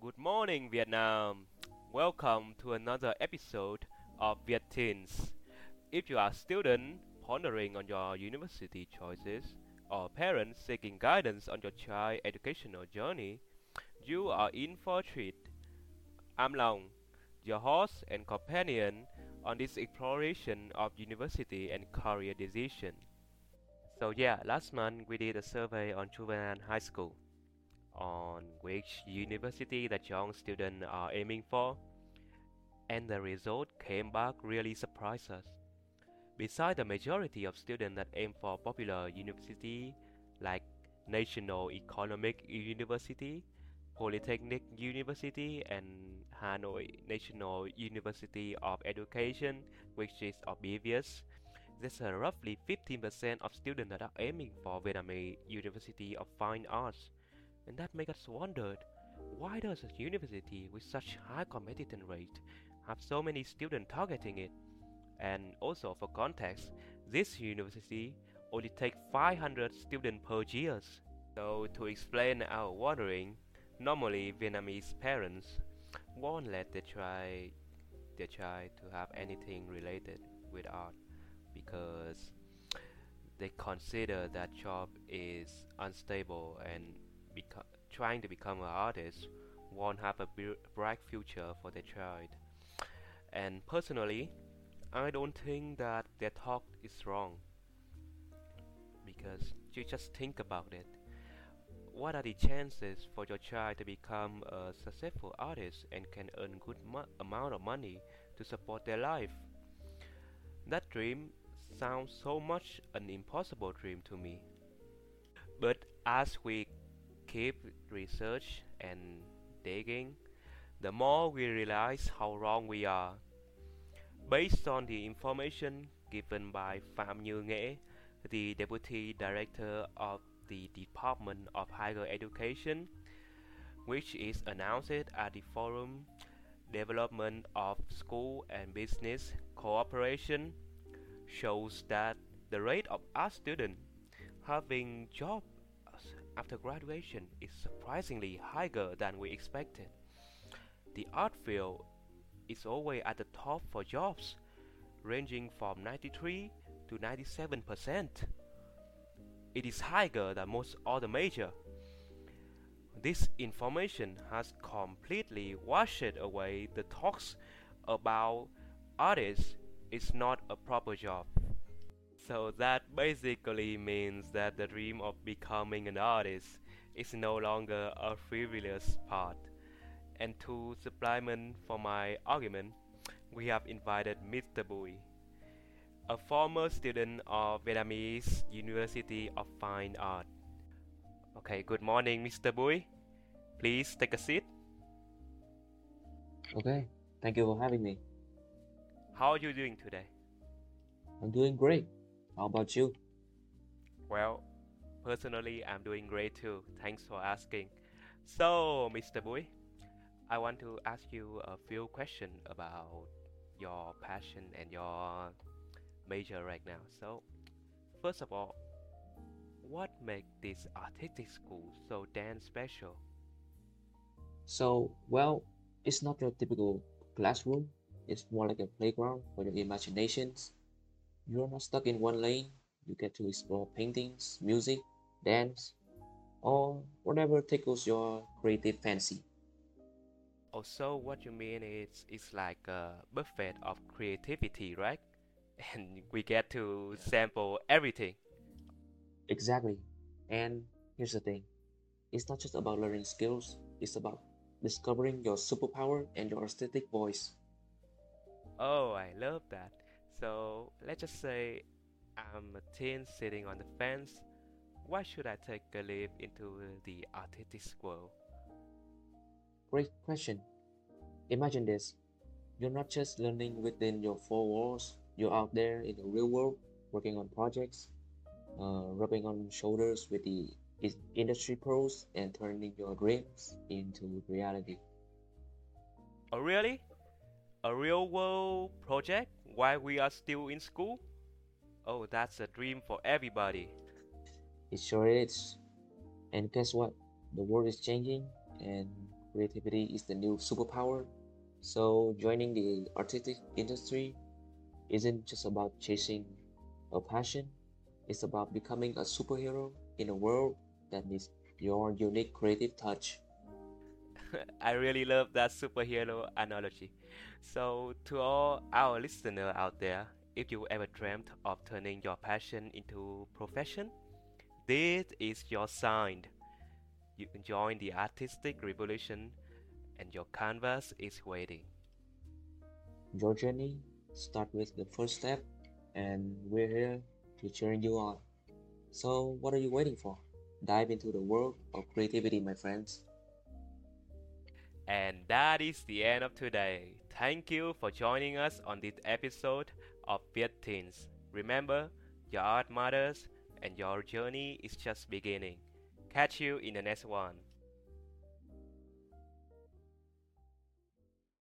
Good morning, Vietnam. Welcome to another episode of Viet Teens. If you are a student pondering on your university choices or parents seeking guidance on your child educational journey, you are in for a treat. I'm Long, your host and companion on this exploration of university and career decision. So yeah, last month we did a survey on juvenile high school on which university the young students are aiming for, and the result came back really surprised us. Besides the majority of students that aim for popular university like National Economic University, Polytechnic University, and Hanoi National University of Education, which is obvious, there's roughly 15% of students that are aiming for Vietnamese University of Fine Arts and that makes us wonder why does a university with such high competition rate have so many students targeting it? And also for context, this university only takes 500 students per year. So to explain our wondering, normally Vietnamese parents won't let their child their child to have anything related with art because they consider that job is unstable and trying to become an artist won't have a bright future for their child. And personally, I don't think that their talk is wrong. Because you just think about it. What are the chances for your child to become a successful artist and can earn good mo- amount of money to support their life? That dream sounds so much an impossible dream to me. But as we keep research and digging, the more we realize how wrong we are. Based on the information given by Phạm Như Nghệ, the Deputy Director of the Department of Higher Education, which is announced at the Forum Development of School and Business Cooperation, shows that the rate of our students having job after graduation is surprisingly higher than we expected. The art field is always at the top for jobs, ranging from 93 to 97 percent. It is higher than most other major. This information has completely washed away the talks about artists is not a proper job. So that basically means that the dream of becoming an artist is no longer a frivolous part. And to supplement for my argument, we have invited Mr. Bui, a former student of Vietnamese University of Fine Art. Okay, good morning, Mr. Bui. Please take a seat. Okay, thank you for having me. How are you doing today? I'm doing great. How about you? Well, personally, I'm doing great too. Thanks for asking. So, Mr. Bui, I want to ask you a few questions about your passion and your major right now. So, first of all, what makes this artistic school so damn special? So, well, it's not your typical classroom. It's more like a playground for your imaginations you're not stuck in one lane. You get to explore paintings, music, dance, or whatever tickles your creative fancy. Oh, also, what you mean is it's like a buffet of creativity, right? And we get to sample everything. Exactly. And here's the thing it's not just about learning skills, it's about discovering your superpower and your aesthetic voice. Oh, I love that. So let's just say I'm a teen sitting on the fence. Why should I take a leap into the artistic world? Great question. Imagine this. You're not just learning within your four walls, you're out there in the real world working on projects, uh, rubbing on shoulders with the industry pros, and turning your dreams into reality. Oh, really? A real world project? While we are still in school? Oh, that's a dream for everybody. It sure is. And guess what? The world is changing, and creativity is the new superpower. So, joining the artistic industry isn't just about chasing a passion, it's about becoming a superhero in a world that needs your unique creative touch. I really love that superhero analogy. So, to all our listeners out there, if you ever dreamt of turning your passion into profession, this is your sign. You can join the artistic revolution and your canvas is waiting. Your journey start with the first step, and we're here to cheer you on. So, what are you waiting for? Dive into the world of creativity, my friends. And that is the end of today. Thank you for joining us on this episode of Viet Teens. Remember, your art matters and your journey is just beginning. Catch you in the next one.